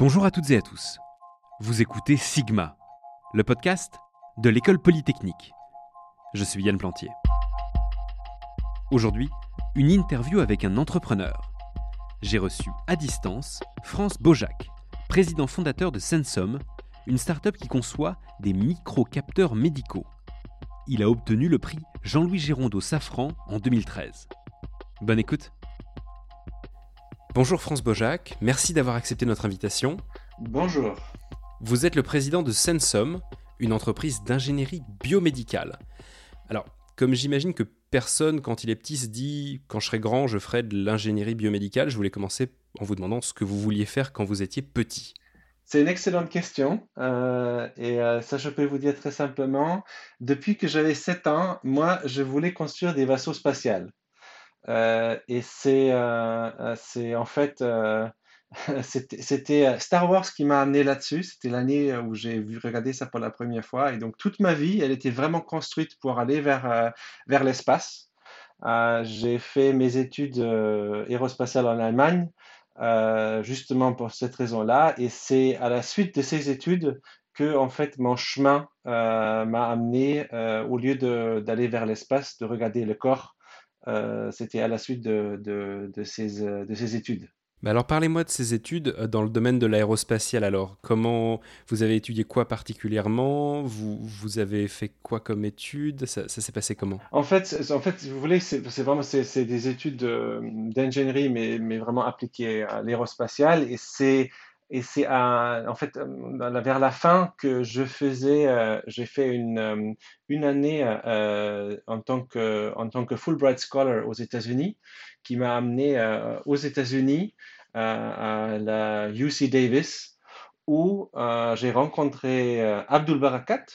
Bonjour à toutes et à tous. Vous écoutez Sigma, le podcast de l'école polytechnique. Je suis Yann Plantier. Aujourd'hui, une interview avec un entrepreneur. J'ai reçu à distance France Bojac, président fondateur de Sensom, une start-up qui conçoit des micro-capteurs médicaux. Il a obtenu le prix Jean-Louis Gérondeau Safran en 2013. Bonne écoute. Bonjour France Bojac, merci d'avoir accepté notre invitation. Bonjour. Vous êtes le président de Sensom, une entreprise d'ingénierie biomédicale. Alors, comme j'imagine que personne, quand il est petit, se dit quand je serai grand, je ferai de l'ingénierie biomédicale, je voulais commencer en vous demandant ce que vous vouliez faire quand vous étiez petit. C'est une excellente question. euh, et euh, ça, je peux vous dire très simplement. Depuis que j'avais 7 ans, moi, je voulais construire des vaisseaux spatials. Euh, et c'est euh, euh, c'est en fait c'était Star Wars qui m'a amené là-dessus. C'était l'année où j'ai vu regarder ça pour la première fois. Et donc toute ma vie, elle était vraiment construite pour aller vers vers l'espace. J'ai fait mes études aérospatiales en Allemagne, justement pour cette raison-là. Et c'est à la suite de ces études que en fait mon chemin m'a amené, au lieu d'aller vers l'espace, de regarder le corps. Euh, c'était à la suite de, de, de ces, euh, de études. Alors parlez-moi de ces études euh, dans le domaine de l'aérospatial alors. Comment vous avez étudié quoi particulièrement? Vous, vous avez fait quoi comme études Ça, ça s'est passé comment? En fait, en fait, si vous voulez, c'est vraiment c'est c'est des études de- d'ingénierie, mais, mais vraiment appliquées à l'aérospatiale. Et c'est et c'est en fait euh, vers la fin que je faisais, euh, j'ai fait une euh, une année en tant que en tant que Fulbright Scholar aux États-Unis, qui m'a amené aux États-Unis à la UC Davis où j'ai rencontré Abdul Barakat,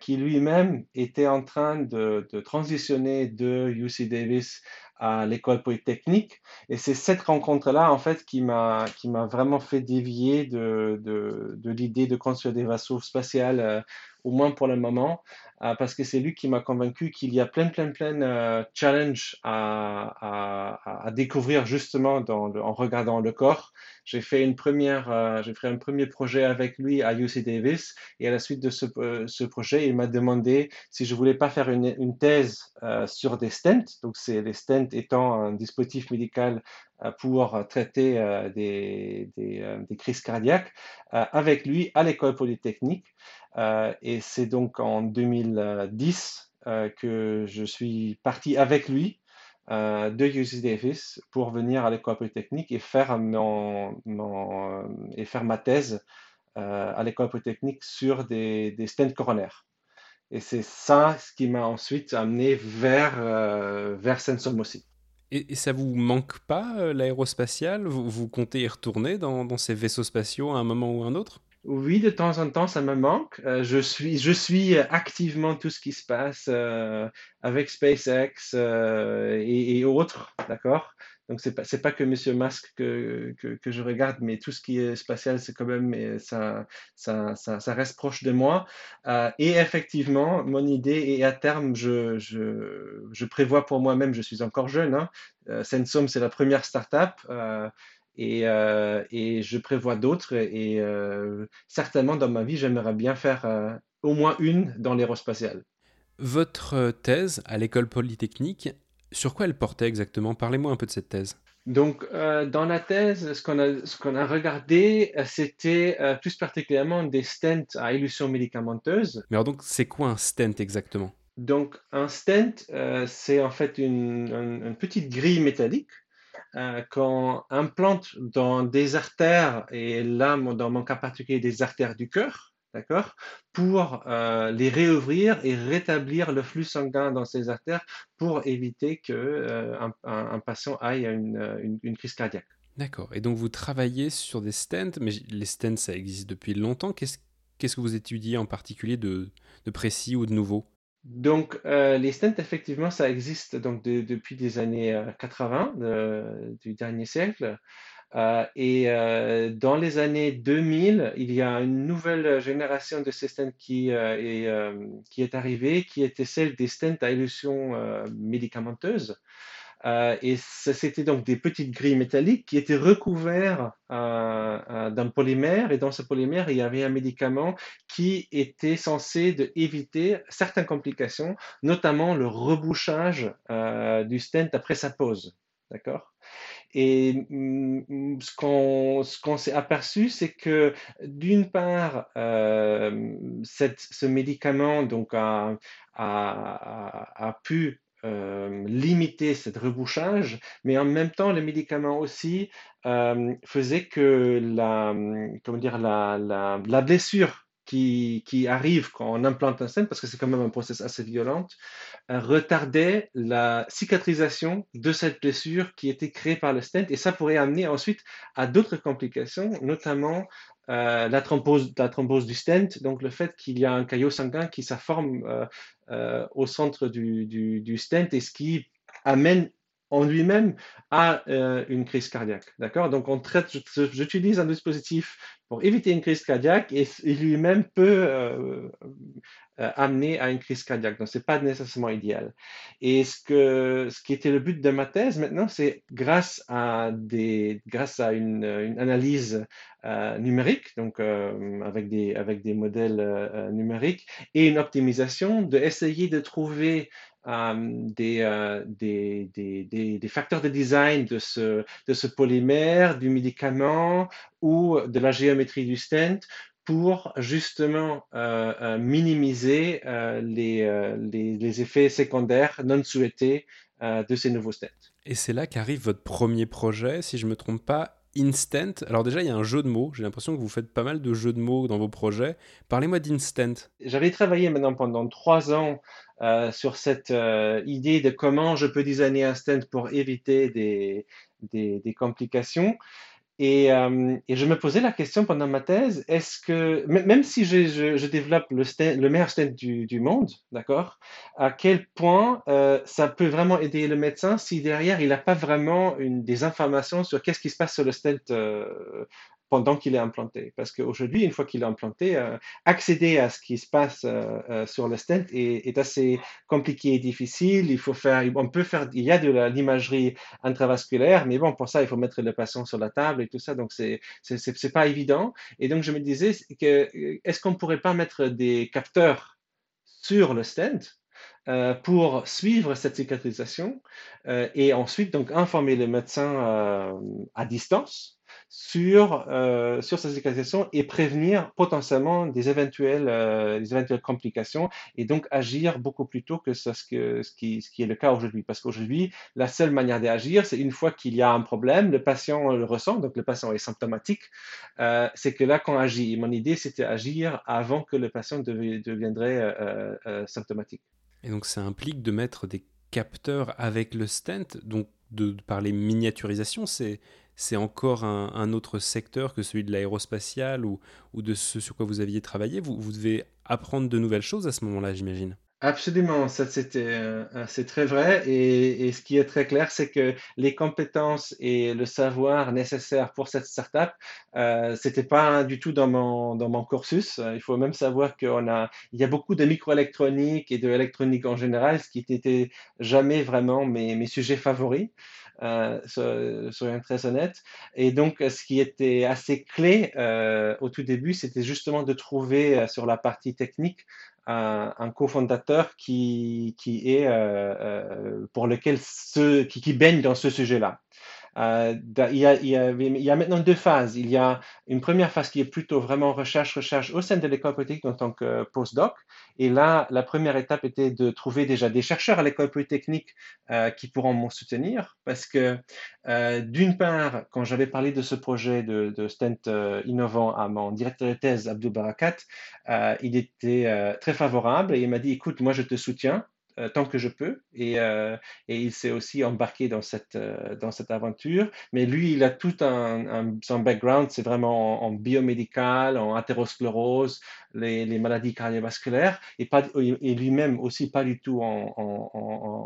qui lui-même était en train de, de transitionner de UC Davis à l'école polytechnique. Et c'est cette rencontre-là, en fait, qui m'a qui m'a vraiment fait dévier de, de, de l'idée de construire des vaisseaux spatiaux, euh, au moins pour le moment, euh, parce que c'est lui qui m'a convaincu qu'il y a plein, plein, plein euh, challenges à, découvrir justement en regardant le corps. J'ai fait une première, euh, j'ai fait un premier projet avec lui à UC Davis et à la suite de ce, projet, il m'a demandé si je voulais pas faire une, thèse sur des stents. Donc, c'est les stents étant un dispositif médical pour traiter des, crises cardiaques avec lui à l'école polytechnique. Euh, et c'est donc en 2010 euh, que je suis parti avec lui euh, de UC Davis pour venir à l'école polytechnique et faire ma thèse à l'école polytechnique sur des, des stents coronaires. Et c'est ça ce qui m'a ensuite amené vers, euh, vers Sensom aussi. et, et ça vous manque pas l'aérospatial vous, comptez y retourner dans, dans ces vaisseaux spatiaux à un moment ou un autre? Oui, de temps en temps, ça me manque. Euh, je suis, je suis activement tout ce qui se passe euh, avec SpaceX euh, et, autres, d'accord? Donc, c'est pas, c'est pas que Monsieur Musk que, que, je regarde, mais tout ce qui est spatial, c'est quand même, ça, ça, ça, reste proche de moi. Euh, et effectivement, mon idée, et à terme, je, je, je prévois pour moi-même, je suis encore jeune, hein, euh, c'est la première startup. Euh, et, euh, et je prévois d'autres et euh, certainement dans ma vie, j'aimerais bien faire euh, au moins une dans l'aérospatiale. Votre thèse à l'école polytechnique, sur quoi elle portait exactement? Parlez-moi un peu de cette thèse. Donc, euh, dans la thèse, ce qu'on a, ce qu'on a regardé, c'était euh, plus particulièrement des stents à élution médicamenteuse. Mais alors donc, c'est quoi un stent exactement? Donc, un stent, euh, c'est en fait une, une- une petite grille métallique euh, qu'on implante dans des artères, et là, dans mon cas particulier, des artères du cœur, d'accord, pour euh, les réouvrir et rétablir le flux sanguin dans ces artères pour éviter que euh, un, patient aille à une, crise cardiaque. D'accord. Et donc vous travaillez sur des stents, mais les stents, ça existe depuis longtemps. Qu'est-ce que vous étudiez en particulier de précis ou de nouveau? Donc, euh, les stents, effectivement, ça existe donc de- depuis des années euh, 80 de- du dernier siècle. Euh, et euh, dans les années 2000, il y a une nouvelle génération de ces stents qui, euh, est, euh, qui est arrivée, qui était celle des stents à élution euh, médicamenteuse. Et c'était donc des petites grilles métalliques qui étaient recouvertes d'un polymère. Et dans ce polymère, il y avait un médicament qui était censé de éviter certaines complications, notamment le rebouchage du stent après sa pose. D'accord? Et mm, ce qu'on s'est aperçu, c'est que d'une part, euh, ce médicament donc, a, a, pu euh, limiter ce rebouchage, mais en même temps, le médicament aussi euh, faisait que la, comment dire, la, la, blessure qui, qui, arrive quand on implante un stent, parce que c'est quand même un processus assez violent, euh, retardait la cicatrisation de cette blessure qui était créée par le stent, et ça pourrait amener ensuite à d'autres complications, notamment euh, la, thrombose, du stent, donc le fait qu'il y a un caillot sanguin qui se euh, euh, au centre du, du, du, stent et ce qui amène en lui-même à euh, une crise cardiaque. D'accord? Donc, on traite, j'utilise un dispositif pour éviter une crise cardiaque et, lui-même peut euh, euh, amener à une crise cardiaque. Donc, ce n'est pas nécessairement idéal. Et ce, que, ce qui était le but de ma thèse maintenant, c'est grâce à, des, grâce à une, analyse numérique, donc avec, des, avec des modèles numériques, et une optimisation, d'essayer de trouver euh, euh, des, des, des, des, facteurs de design de ce, de ce polymère, du médicament ou de la géométrie du stent pour justement euh, minimiser les, les, les, effets secondaires non souhaités de ces nouveaux stents. Et c'est là qu'arrive votre premier projet, si je ne me trompe pas, Instant. Alors déjà, il y a un jeu de mots. J'ai l'impression que vous faites pas mal de jeux de mots dans vos projets. Parlez-moi d'Instant. J'avais travaillé maintenant pendant trois ans euh, sur cette euh, idée de comment je peux designer un stand pour éviter des, des, complications. Et, euh, et, je me posais la question pendant ma thèse, est-ce que, même si je, je, développe le, le meilleur stent du, du monde, d'accord, à quel point ça peut vraiment aider le médecin si derrière il n'a pas vraiment une, des informations sur qu'est-ce qui se passe sur le euh, pendant qu'il est implanté. Parce qu'aujourd'hui, une fois qu'il est implanté, euh, accéder à ce qui se passe euh, euh, sur le stent est, assez compliqué et difficile. Il faut faire, on peut faire, il y a de l'imagerie intravasculaire, mais bon, pour ça, il faut mettre le patient sur la table et tout ça, donc c'est c'est pas évident. Et donc je me disais que est-ce qu'on pourrait pas mettre des capteurs sur le stent pour suivre cette cicatrisation et ensuite donc informer le médecin à distance sur, euh, sur cette cicatrisation et prévenir potentiellement des éventuelles, euh, des éventuelles complications et donc agir beaucoup plus tôt que ce, que, ce, qui, ce qui est le cas aujourd'hui. Parce qu'aujourd'hui, la seule manière d'agir, c'est une fois qu'il y a un problème, le patient le ressent, donc le patient est symptomatique, euh, c'est que là qu'on agit. Et mon idée, c'était agir avant que le patient deviendrait symptomatique. Et donc ça implique de mettre des capteurs avec le stent, donc de, de parler miniaturisation, c'est c'est encore un, autre secteur que celui de l'aérospatial ou, de ce sur quoi vous aviez travaillé. Vous, devez apprendre de nouvelles choses à ce moment-là, j'imagine. Absolument, c'était euh, c'est très vrai et, ce qui est très clair, c'est que les compétences et le savoir nécessaires pour cette startup, euh, c'était pas du tout dans mon cursus. Il faut même savoir qu'on a il y a beaucoup de microélectronique et de électronique en général, ce qui n'était jamais vraiment mes sujets favoris euh, soyons très honnêtes. Et donc, ce qui était assez clé euh, au tout début, c'était justement de trouver euh, sur la partie technique un, cofondateur qui, qui est euh, euh, pour lequel ceux qui, qui baigne dans ce sujet-là. Euh, il, y a, maintenant deux phases. Il y a une première phase qui est plutôt vraiment recherche-recherche au sein de l'école polytechnique en tant que postdoc. Et là, la première étape était de trouver déjà des chercheurs à l'école polytechnique euh, qui pourront me soutenir. Parce que, euh, d'une part, quand j'avais parlé de ce projet de, de stent innovant à mon directeur de thèse, Abdou Barakat, il était très favorable et il m'a dit, écoute, moi je te soutiens. Euh, tant que je peux. Et, euh, et il s'est aussi embarqué dans cette, euh, dans cette aventure. Mais lui, il a tout un, un son background, c'est vraiment en, en, biomédical, en athérosclérose, les, maladies cardiovasculaires, et, et lui-même aussi pas du tout en,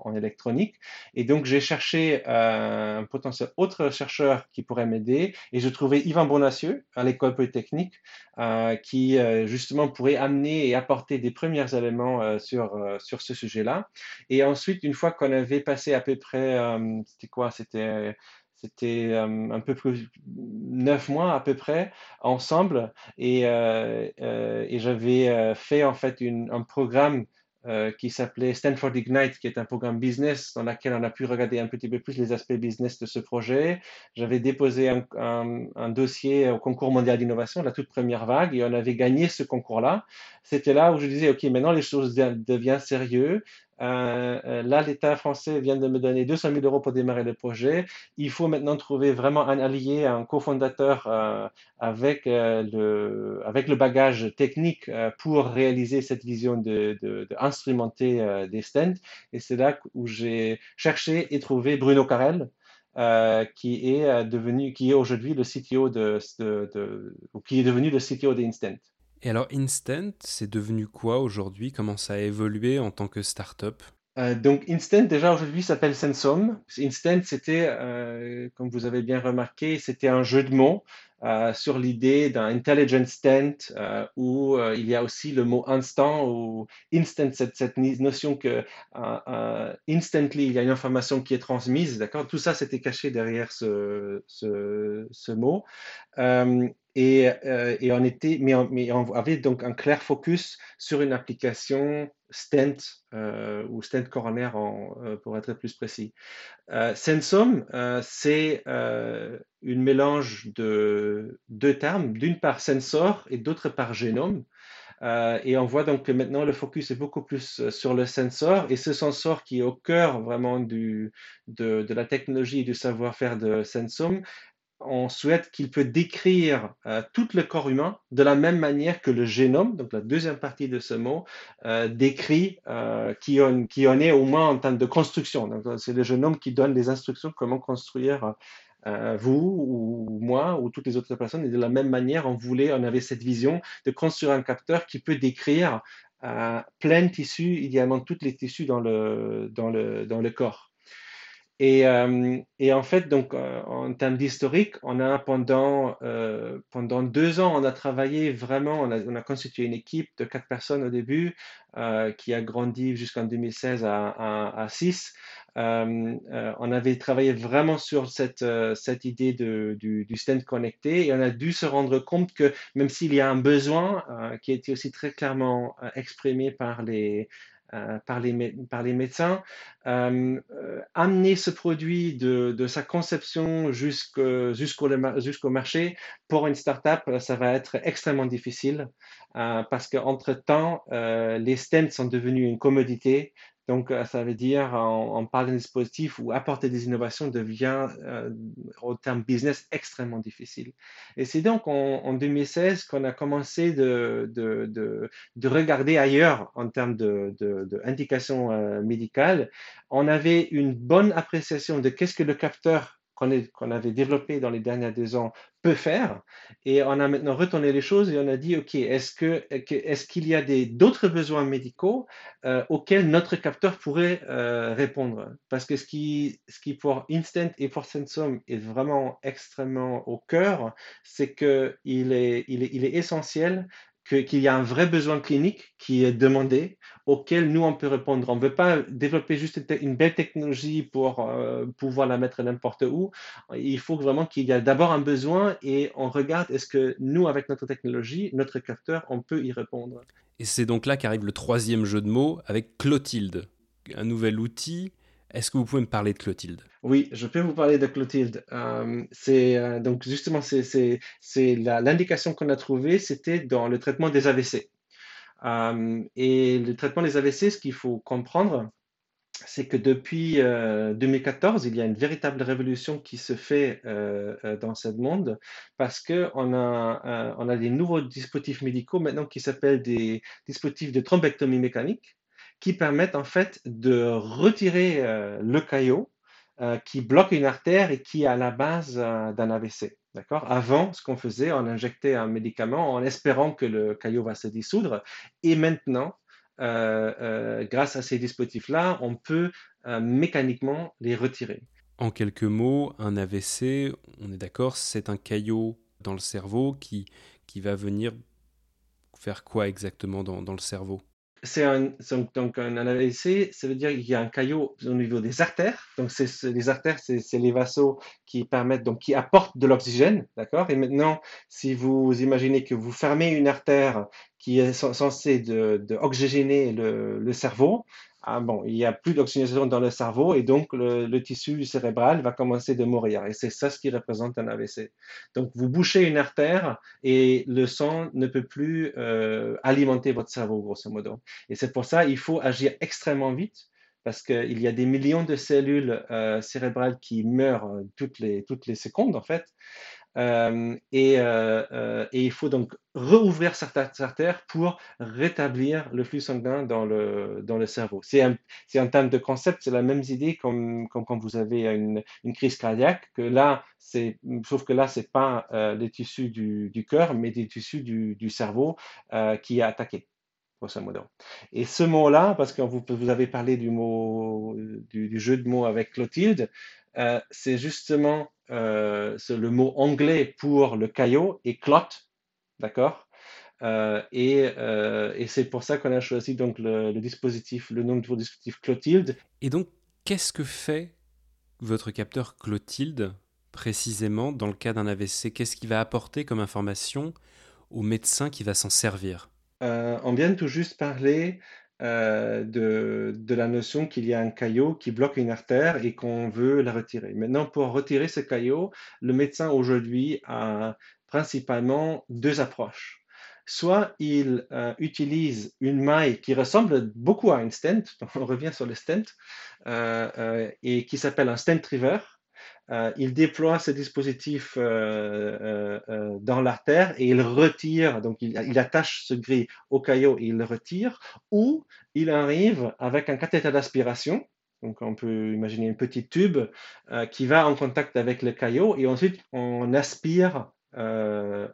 en, électronique. Et donc, j'ai cherché un potentiel autre chercheur qui pourrait m'aider, et je trouvais Yvan Bonacieux à l'école polytechnique, qui justement pourrait amener et apporter des premiers éléments sur, sur ce sujet-là. là. Et ensuite, une fois qu'on avait passé à peu près, c'était quoi? C'était c'était un peu plus neuf mois à peu près ensemble et, et j'avais fait en fait une, un programme euh, qui s'appelait Stanford Ignite, qui est un programme business dans lequel on a pu regarder un petit peu plus les aspects business de ce projet. J'avais déposé un, un, dossier au concours mondial d'innovation, la toute première vague, et on avait gagné ce concours-là. C'était là où je disais, OK, maintenant les choses deviennent sérieuses. Euh, euh, là, l'État français vient de me donner 200 000 euros pour démarrer le projet. Il faut maintenant trouver vraiment un allié, un cofondateur euh, avec, le, avec le bagage technique pour réaliser cette vision d'instrumenter de, des stents. Et c'est là où j'ai cherché et trouvé Bruno Carrel. qui est devenu, qui est aujourd'hui le CTO de, de, qui est devenu le CTO. Et alors Instant, c'est devenu quoi aujourd'hui? Comment ça a évolué en tant que startup? Euh, donc Instant déjà aujourd'hui s'appelle Sensum. Instant c'était, euh, comme vous avez bien remarqué, c'était un jeu de mots euh, sur l'idée d'un intelligent stent euh, où il y a aussi le mot instant ou instant, cette, notion que instantly il y a une information qui est transmise, d'accord? Tout ça c'était caché derrière ce mot. Et, et, on avait donc un clair focus sur une application stent ou stent coronaire en, pour être plus précis. Sensum, c'est une mélange de deux termes, d'une part sensor et d'autre part génome. Euh, et on voit donc que maintenant le focus est beaucoup plus euh, sur le sensor et ce sensor qui est au cœur vraiment de la technologie et du savoir-faire de Sensum. On souhaite qu'il peut décrire euh, tout le corps humain de la même manière que le génome, donc la deuxième partie de ce mot, euh, décrit euh, qui, on, qui est au moins en termes de construction. C'est le génome qui donne les instructions comment construire vous ou moi ou toutes les autres personnes. Et de la même manière, on voulait, on avait cette vision de construire un capteur qui peut décrire plein de tissus, idéalement tous les tissus dans le, dans le, dans le corps. Et, euh, et, en fait, donc, euh, en termes d'historique, pendant, euh, pendant deux ans, on a travaillé vraiment, on a, on a, constitué une équipe de quatre personnes au début, qui a grandi jusqu'en 2016 à, six. On avait travaillé vraiment sur cette, cette idée du, du, stand connecté et on a dû se rendre compte que même s'il y a un besoin qui a été aussi très clairement exprimé par les, par, les, par les médecins. Euh, euh, amener ce produit de, de sa conception jusqu'au jusqu'au marché pour une startup, ça va être extrêmement difficile parce qu'entre-temps, les stents sont devenus une commodité. Donc, euh, ça veut dire, on, parle d'un dispositif où apporter des innovations devient, euh, au terme business, extrêmement difficile. Et c'est donc en, 2016 qu'on a commencé de, de, de, de, regarder ailleurs en termes d'indications euh, médicales. On avait une bonne appréciation de qu'est-ce que le capteur qu'on avait développé dans les dernières deux ans peut faire. Et on a maintenant retourné les choses et on a dit, OK, est-ce que, est-ce qu'il y a d'autres besoins médicaux euh, auxquels notre capteur pourrait euh, répondre? Parce que ce qui, ce qui pour Instant et pour Sensum est vraiment extrêmement au cœur, c'est qu'il est, il est, il est essentiel qu'il y a un vrai besoin clinique qui est demandé, auquel nous, on peut répondre. On ne veut pas développer juste une belle technologie pour euh, pouvoir la mettre n'importe où. Il faut vraiment qu'il y ait d'abord un besoin et on regarde est-ce que nous, avec notre technologie, notre capteur, on peut y répondre. Et c'est donc là qu'arrive le troisième jeu de mots avec Clotilde, un nouvel outil est-ce que vous pouvez me parler de Clotilde? Oui, je peux vous parler de Clotilde. Euh, c'est euh, donc justement c'est l'indication qu'on a trouvée, c'était dans le traitement des AVC. Euh, et le traitement des AVC, ce qu'il faut comprendre, c'est que depuis 2014, il y a une véritable révolution qui se fait dans ce monde parce qu'on a, on a des nouveaux dispositifs médicaux maintenant qui s'appellent des dispositifs de thrombectomie mécanique qui permettent en fait de retirer euh, le caillot euh, qui bloque une artère et qui est à la base euh, d'un AVC. D'accord? Avant, ce qu'on faisait, on injectait un médicament en espérant que le caillot va se dissoudre. Et maintenant, grâce à ces dispositifs-là, on peut mécaniquement les retirer. En quelques mots, un AVC, on est d'accord, c'est un caillot dans le cerveau qui, qui va venir faire quoi exactement dans, dans le cerveau? C'est un, donc un AVC, ça veut dire qu'il y a un caillot au niveau des artères. Donc, c'est, les artères, c'est, les vaisseaux qui permettent, donc qui apportent de l'oxygène, d'accord? Et maintenant, si vous imaginez que vous fermez une artère qui est censée de, oxygéner le cerveau, ah bon, il n'y a plus d'oxygénation dans le cerveau et donc le, tissu cérébral va commencer de mourir. Et c'est ça ce qui représente un AVC. Donc vous bouchez une artère et le sang ne peut plus euh, alimenter votre cerveau, grosso modo. Et c'est pour ça qu'il faut agir extrêmement vite parce qu'il y a des millions de cellules euh, cérébrales qui meurent toutes les, toutes les secondes, en fait. Euh, euh, euh, et, il faut donc rouvrir certaines artères pour rétablir le flux sanguin dans le, dans le cerveau. C'est un, un terme de concept, c'est la même idée comme, quand vous avez une, crise cardiaque, que là, sauf que là, ce n'est pas les tissus du, cœur, mais des tissus du, cerveau qui est attaqué. Grosso modo. Et ce mot-là, parce que vous, avez parlé du, mot, du jeu de mots avec Clotilde, c'est justement euh, le mot anglais pour le caillot est clot, d'accord? Euh, euh, et, c'est pour ça qu'on a choisi donc le, dispositif, le nom de votre dispositif Clotilde. Et donc, qu'est-ce que fait votre capteur Clotilde précisément dans le cas d'un AVC Qu'est-ce qu'il va apporter comme information au médecin qui va s'en servir? On vient tout juste parler euh, de, la notion qu'il y a un caillot qui bloque une artère et qu'on veut la retirer. Maintenant, pour retirer ce caillot, le médecin aujourd'hui a principalement deux approches. Soit il euh, utilise une maille qui ressemble beaucoup à un stent, on revient sur le stent, euh, et qui s'appelle un stent river, euh, il déploie ce dispositif euh, euh, dans l'artère et il retire, donc il, attache ce gris au caillot et il le retire, ou il arrive avec un cathéter d'aspiration, donc on peut imaginer une petite tube qui va en contact avec le caillot et ensuite on aspire ce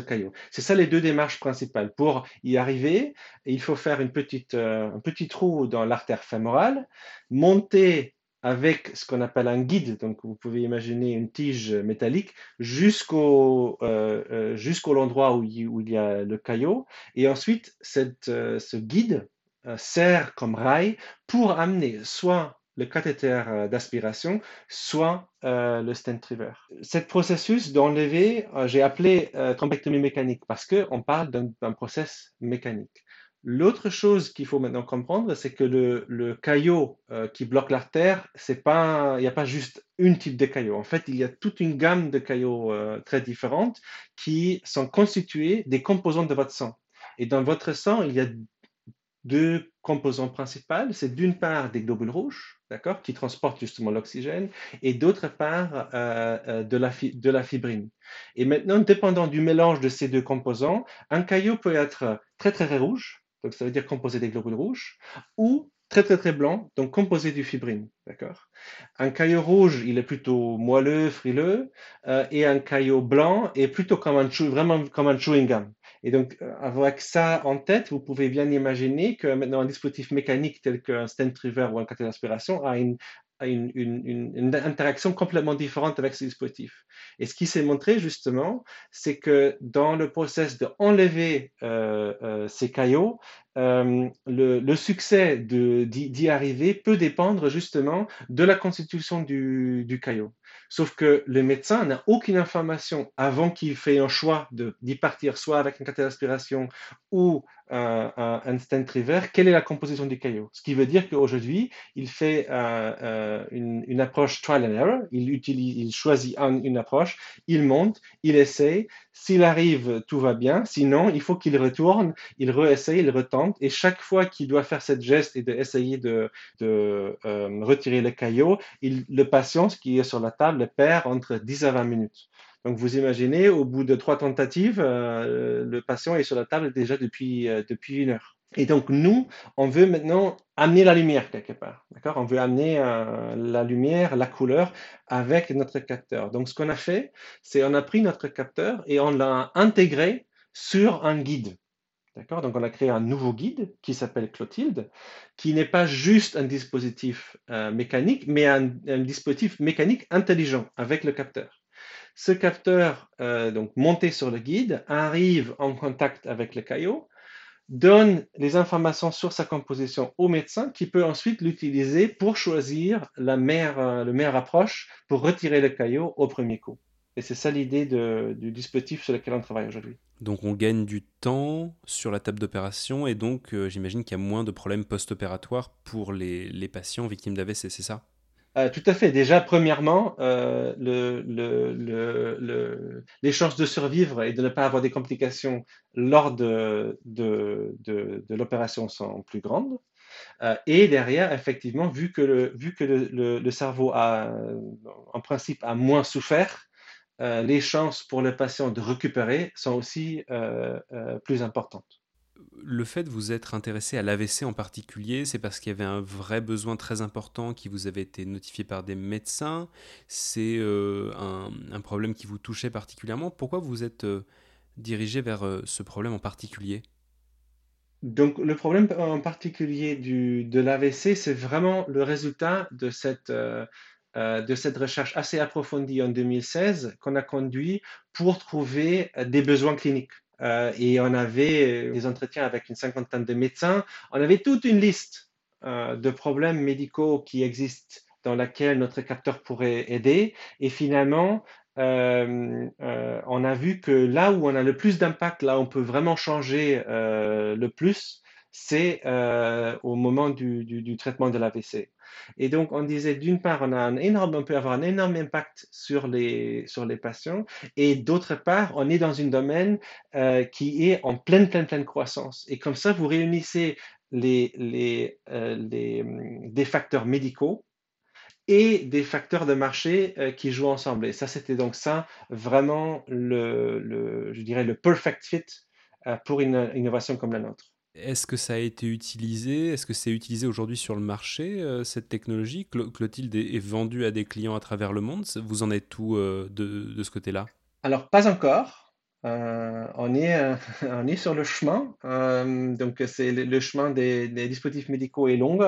caillot. C'est ça les deux démarches principales. Pour y arriver, il faut faire une petite, un petit trou dans l'artère fémorale, monter avec ce qu'on appelle un guide, donc vous pouvez imaginer une tige métallique jusqu'au euh, euh jusqu'au l'endroit où, où, il y a le caillot, et ensuite cette, euh, ce guide sert comme rail pour amener soit le cathéter d'aspiration, soit le stent river. Cet processus d'enlever, j'ai appelé thrombectomie mécanique parce qu'on parle d'un process mécanique. L'autre chose qu'il faut maintenant comprendre, c'est que le, caillot euh, qui bloque l'artère, c'est pas, il n'y a pas juste une type de caillot. En fait, il y a toute une gamme de caillots euh, très différentes qui sont constitués des composants de votre sang. Et dans votre sang, il y a deux composants principaux. C'est d'une part des globules rouges, d'accord, qui transportent justement l'oxygène, et d'autre part euh, de, la de la fibrine. Et maintenant, dépendant du mélange de ces deux composants, un caillot peut être très très rouge, donc ça veut dire composé des globules rouges, ou très très très blanc, donc composé du fibrine, d'accord? Un caillot rouge, il est plutôt moelleux, frileux, euh, et un caillot blanc est plutôt comme un chewing gum. Et donc, euh, avec ça en tête, vous pouvez bien imaginer que maintenant un dispositif mécanique tel qu'un stent river ou un cathéter d'aspiration a une, une, une, une, interaction complètement différente avec ce dispositif. Et ce qui s'est montré justement, c'est que dans le process de euh, euh, ces caillots, euh, le, succès d'y arriver peut dépendre justement de la constitution du, du caillot. Sauf que le médecin n'a aucune information avant qu'il fait un choix d'y partir, soit avec un cathéter d'aspiration ou un, un, stent river, quelle est la composition du caillot? Ce qui veut dire qu'aujourd'hui, il fait euh, euh, une, approche trial and error. Il, utilise, il choisit une approche, il monte, il essaye. S'il arrive, tout va bien. Sinon, il faut qu'il retourne, il réessaye, il retente. Et chaque fois qu'il doit faire cette geste et d'essayer de, de, euh, retirer le caillot, il, le patient, qui est sur la table, perd entre 10 à 20 minutes. Donc vous imaginez, au bout de trois tentatives, euh, le patient est sur la table déjà depuis, euh, depuis une heure. Et donc nous, on veut maintenant amener la lumière quelque part. D'accord? On veut amener euh, la lumière, la couleur avec notre capteur. Donc ce qu'on a fait, c'est on a pris notre capteur et on l'a intégré sur un guide. D'accord? Donc on a créé un nouveau guide qui s'appelle Clotilde, qui n'est pas juste un dispositif mécanique, mais un dispositif mécanique intelligent avec le capteur. Ce capteur, euh, donc monté sur le guide, arrive en contact avec le caillot, donne les informations sur sa composition au médecin qui peut ensuite l'utiliser pour choisir la meilleure, euh, le meilleure approche pour retirer le caillot au premier coup. Et c'est ça l'idée du dispositif sur lequel on travaille aujourd'hui. Donc on gagne du temps sur la table d'opération et donc euh, j'imagine qu'il y a moins de problèmes post-opératoires pour les, les patients victimes d'AVC, c'est ça? Euh, tout à fait. Déjà, premièrement, euh, le, le, le, les chances de survivre et de ne pas avoir des complications lors de, l'opération sont plus grandes. Euh, et derrière, effectivement, vu que, le, vu que le, cerveau a, en principe, a moins souffert, les chances pour le patient de récupérer sont aussi plus importantes le fait de vous être intéressé à l'AVC en particulier, c'est parce qu'il y avait un vrai besoin très important qui vous avait été notifié par des médecins. C'est euh, un, problème qui vous touchait particulièrement. Pourquoi vous êtes euh, dirigé vers euh, ce problème en particulier? Donc, le problème en particulier du, de l'AVC, c'est vraiment le résultat de cette, de cette recherche assez approfondie en 2016 qu'on a conduit pour trouver des besoins cliniques. Euh, et on avait euh, des entretiens avec une cinquantaine de médecins. On avait toute une liste euh, de problèmes médicaux qui existent dans laquelle notre capteur pourrait aider. Et finalement, on a vu que là où on a le plus d'impact, là où on peut vraiment changer le plus, c'est au moment du, traitement de l'AVC. Et donc, on disait, d'une part, on, a un énorme, on peut avoir un énorme impact sur les, sur les patients, et d'autre part, on est dans un domaine euh, qui est en pleine, pleine, pleine croissance. Et comme ça, vous réunissez les, les, euh, les, des facteurs médicaux et des facteurs de marché euh, qui jouent ensemble. Et ça, c'était donc ça, vraiment, le, le, je dirais, le perfect fit pour une innovation comme la nôtre. Est-ce que ça a été utilisé? Est-ce que c'est utilisé aujourd'hui sur le marché, euh, cette technologie? Clotilde est vendue à des clients à travers le monde. Vous en êtes où euh, de, ce côté-là? Alors, pas encore. Euh, on, est, on est sur le chemin. donc, c'est le, chemin des, des, dispositifs médicaux est long.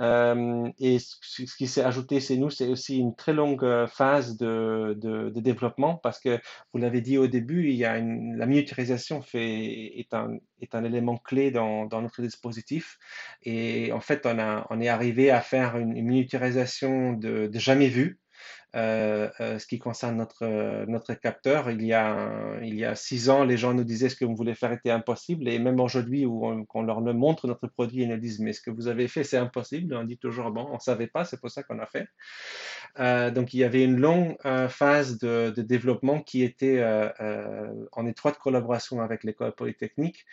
Euh, et ce, qui s'est ajouté chez nous, c'est aussi une très longue euh, phase de, de, développement parce que, vous l'avez dit au début, il y a la miniaturisation fait, est, un, est un élément clé dans, dans, notre dispositif. Et en fait, on, a, on est arrivé à faire une, une miniaturisation de, de jamais vue. Euh, euh, ce qui concerne notre, euh, notre capteur. Il y, a, il y a six ans, les gens nous disaient ce que vous voulez faire était impossible. Et même aujourd'hui, où on, leur montre notre produit, ils nous disent Mais ce que vous avez fait, c'est impossible. On dit toujours Bon, on ne savait pas, c'est pour ça qu'on a fait. donc, il y avait une longue phase de, développement qui était en étroite collaboration avec l'école polytechnique.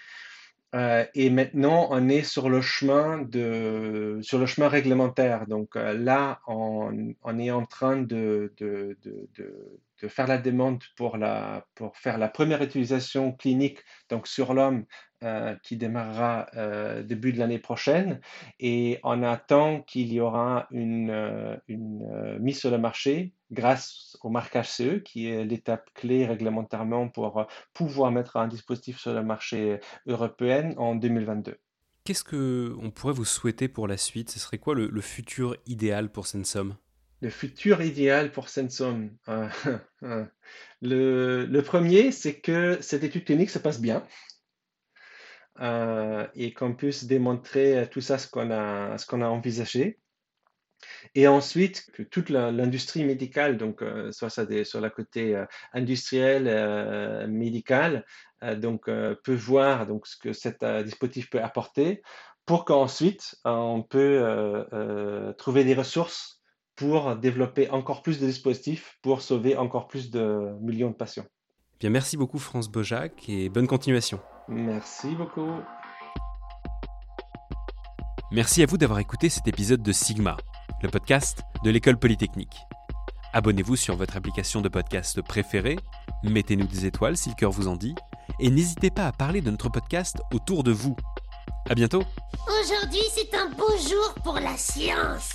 Euh, et maintenant, on est sur le chemin de, sur le chemin réglementaire. Donc euh, là, on, est en train de, de, de, de, faire la demande pour, la, pour faire la première utilisation clinique, donc sur l'homme, euh, qui démarrera début de l'année prochaine. Et on attend qu'il y aura une, une mise sur le marché grâce au marquage CE, qui est l'étape clé réglementairement pour pouvoir mettre un dispositif sur le marché européen en 2022. Qu'est-ce que on pourrait vous souhaiter pour la suite? Ce serait quoi le, futur idéal pour Sensum? Le futur idéal pour Sensum. le, le, premier, c'est que cette étude clinique se passe bien. Euh, et qu'on puisse démontrer euh, tout ça, ce qu'on a, ce qu'on a envisagé. Et ensuite, que toute l'industrie médicale, donc euh, soit ça des, sur la côté industriel, médical, donc peut voir donc ce que cet dispositif peut apporter, pour qu'ensuite on peut trouver des ressources pour développer encore plus de dispositifs pour sauver encore plus de millions de patients. Bien, merci beaucoup France Bojac et bonne continuation. Merci beaucoup. Merci à vous d'avoir écouté cet épisode de Sigma, podcast de l'école polytechnique. Abonnez-vous sur votre application de podcast préférée, mettez-nous des étoiles si le cœur vous en dit, et n'hésitez pas à parler de notre podcast autour de vous. À bientôt. Aujourd'hui, c'est un beau jour pour la science.